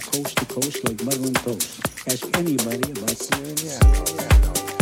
from coast to coast like butter and toast. Ask anybody about Sierra Yeah,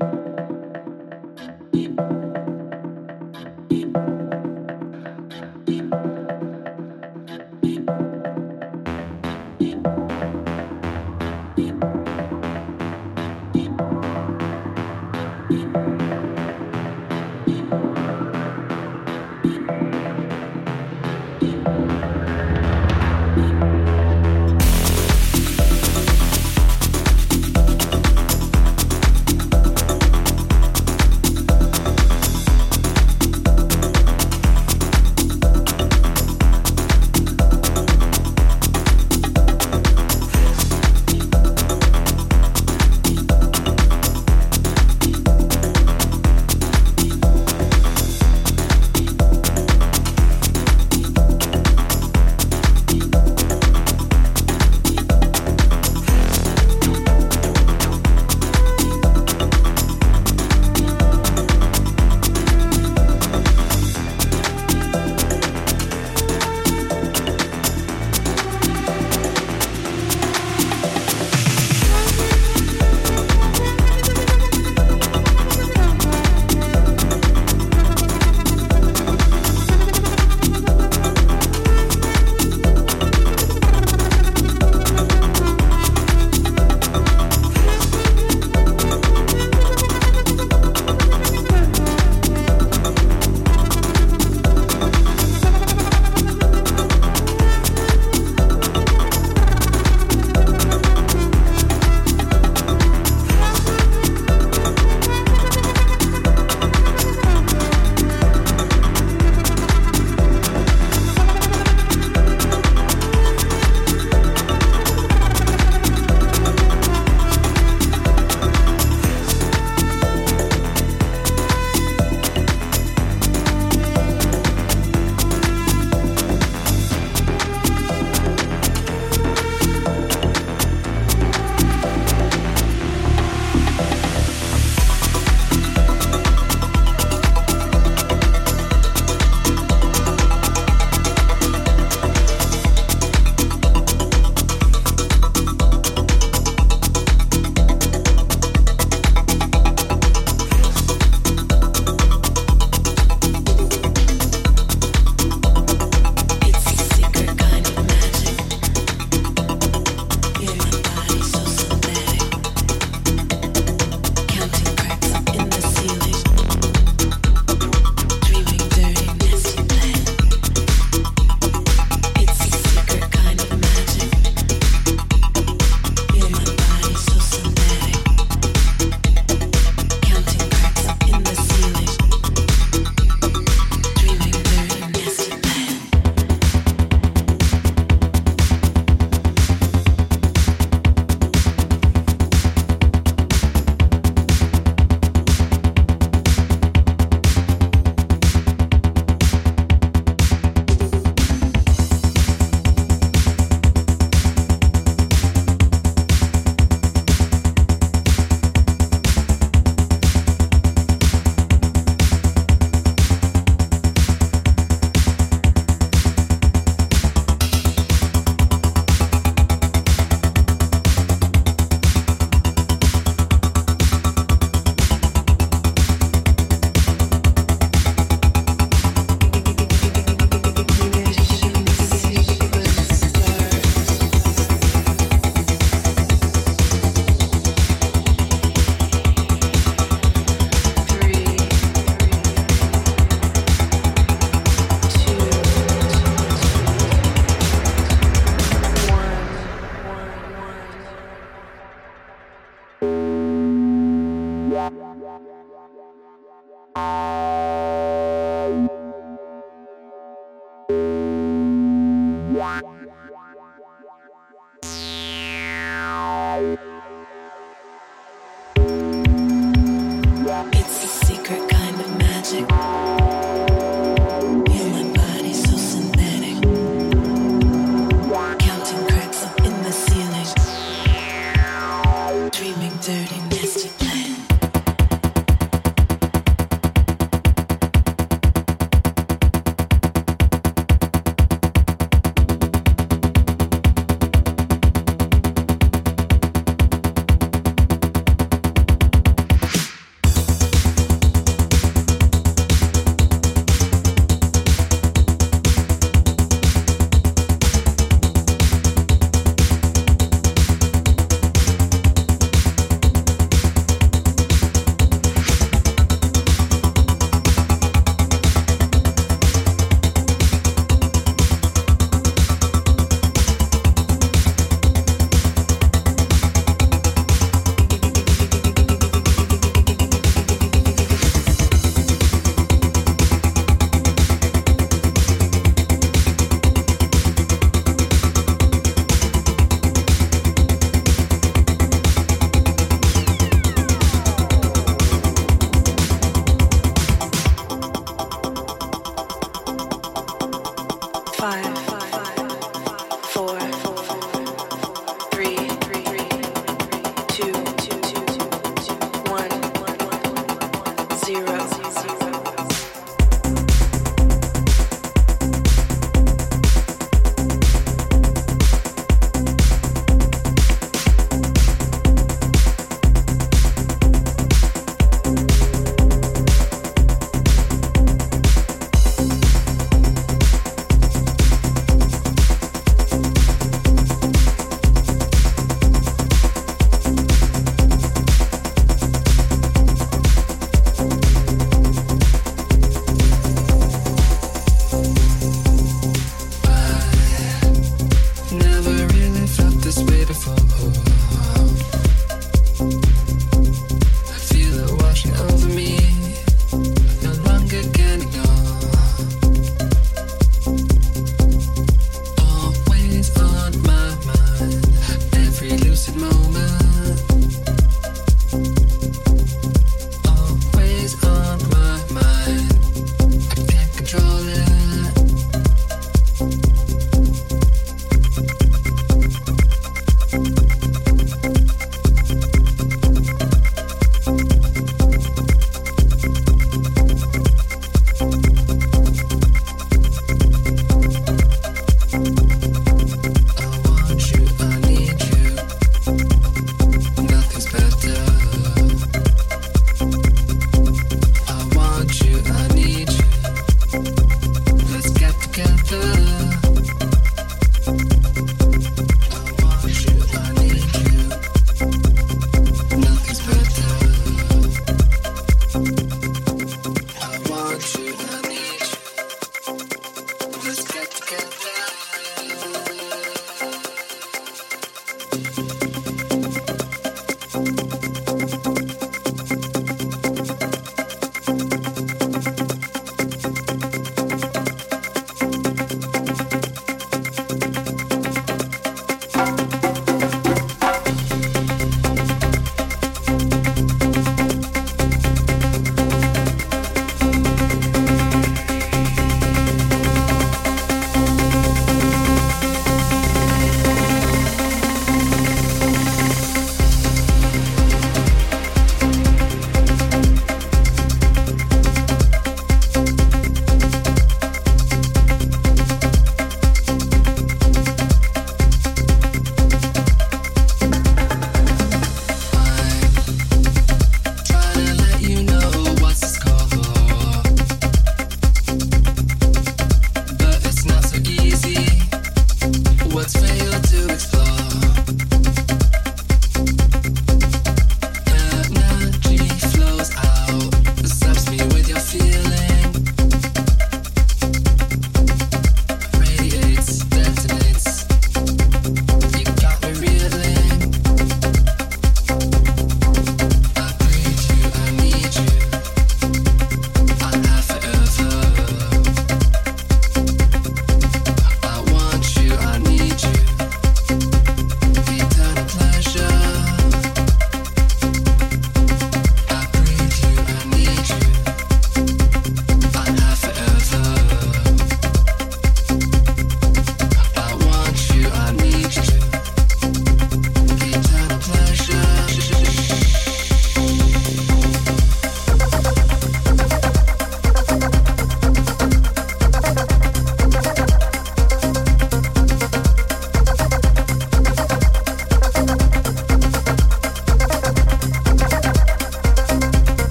you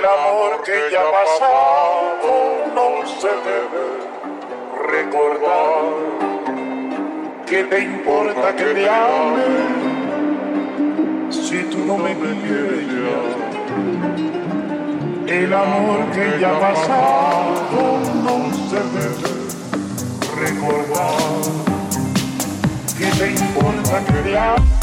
El amor que ya pasado no se debe recordar. ¿Qué te importa que te ame si tú no me quieres ya? El amor que ya pasado no se debe recordar. ¿Qué te importa que te ame?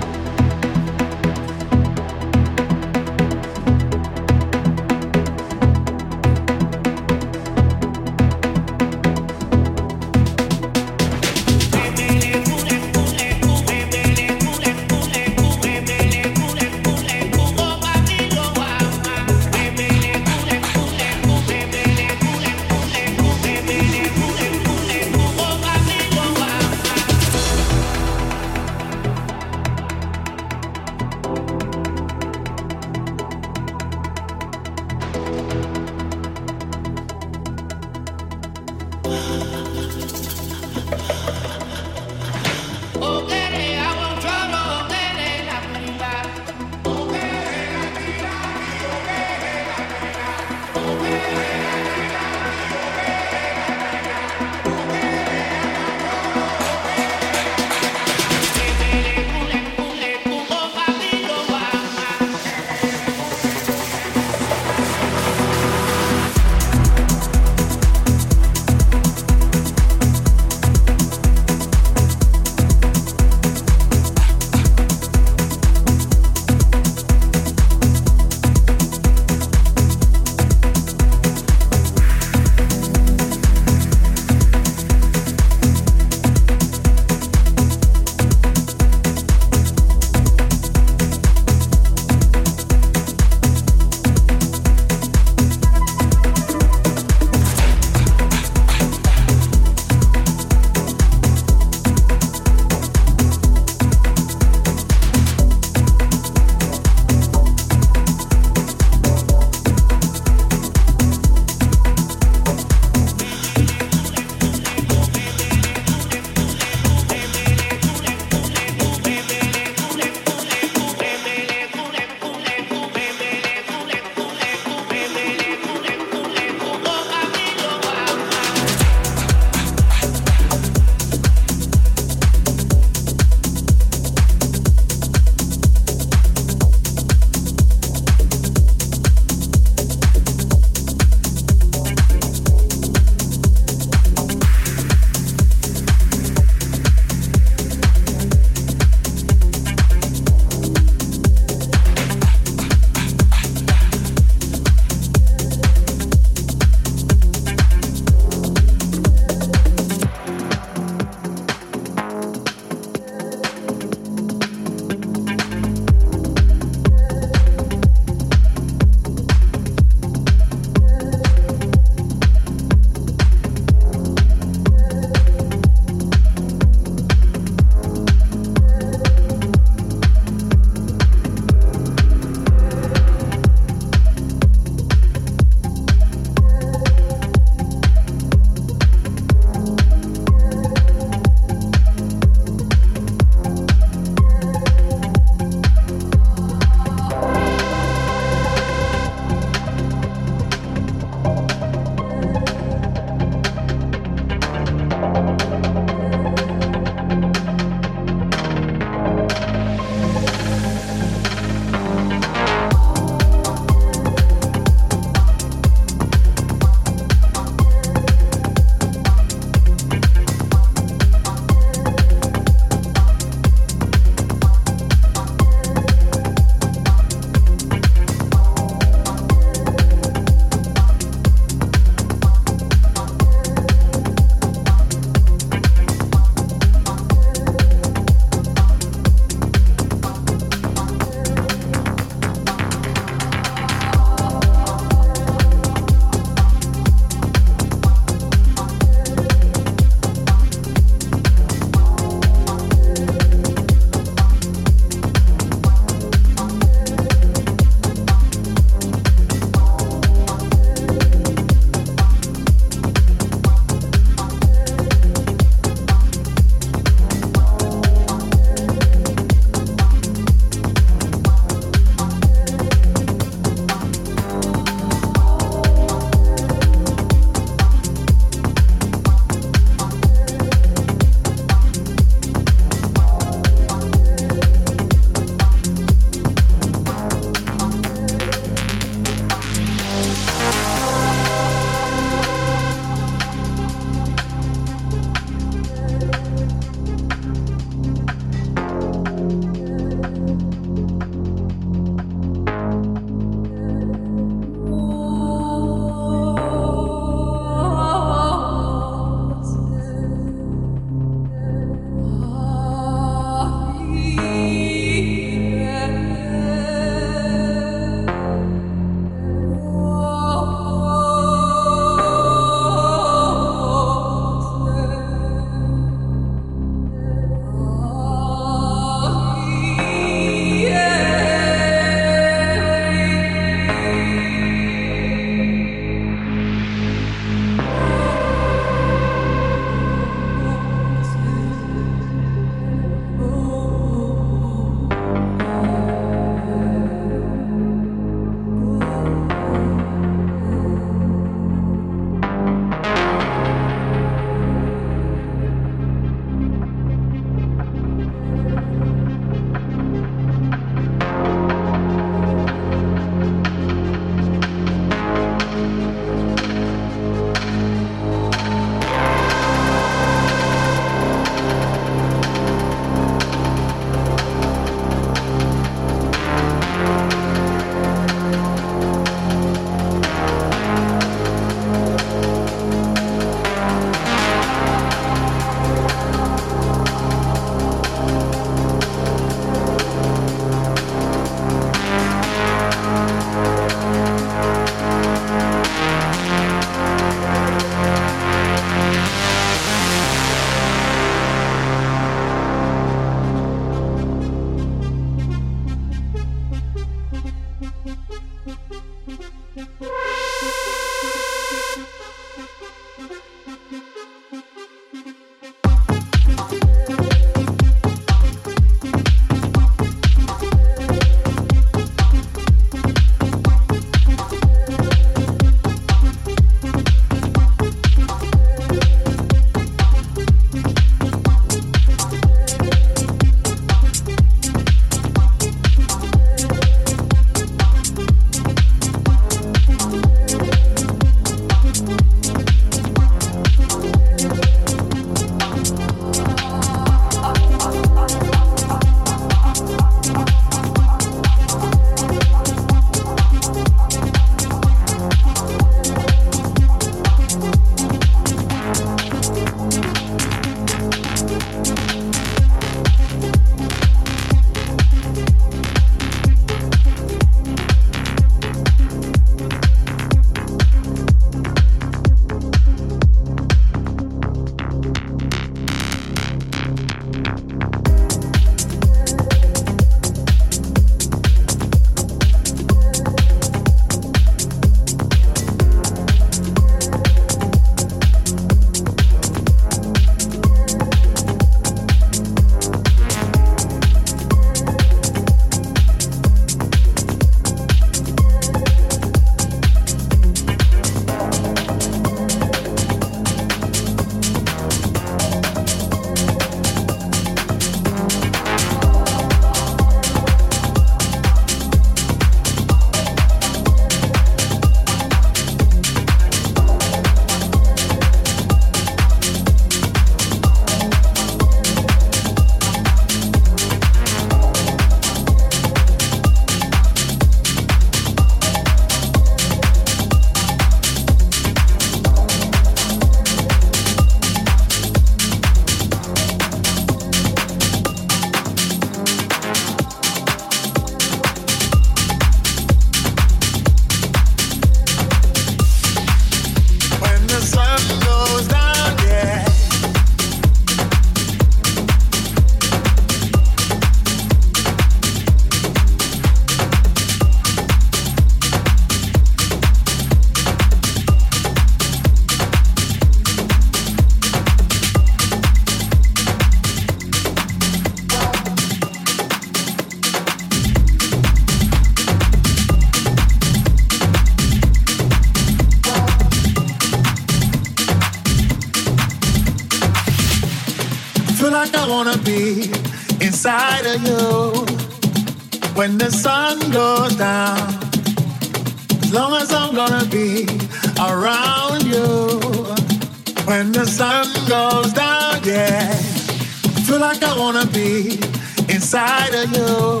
You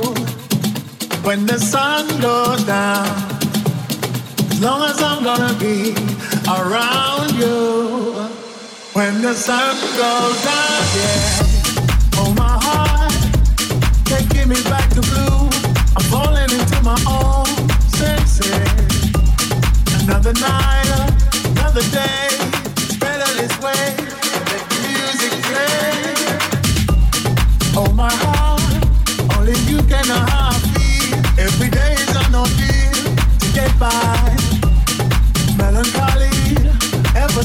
when the sun goes down. As long as I'm gonna be around you when the sun goes down, yeah. Oh, my heart can't give me back to blue. I'm falling into my own senses. Another night, another day.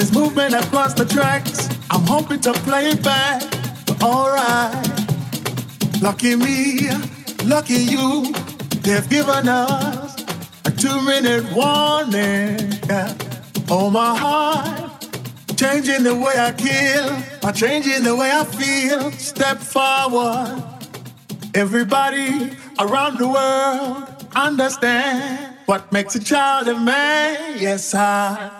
There's movement across the tracks. I'm hoping to play it back, but alright. Lucky me, lucky you, they've given us a two-minute warning. Oh my heart, changing the way I kill, by changing the way I feel. Step forward. Everybody around the world understand what makes a child a man. Yes, I,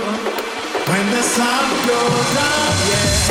when the sun goes down, yeah.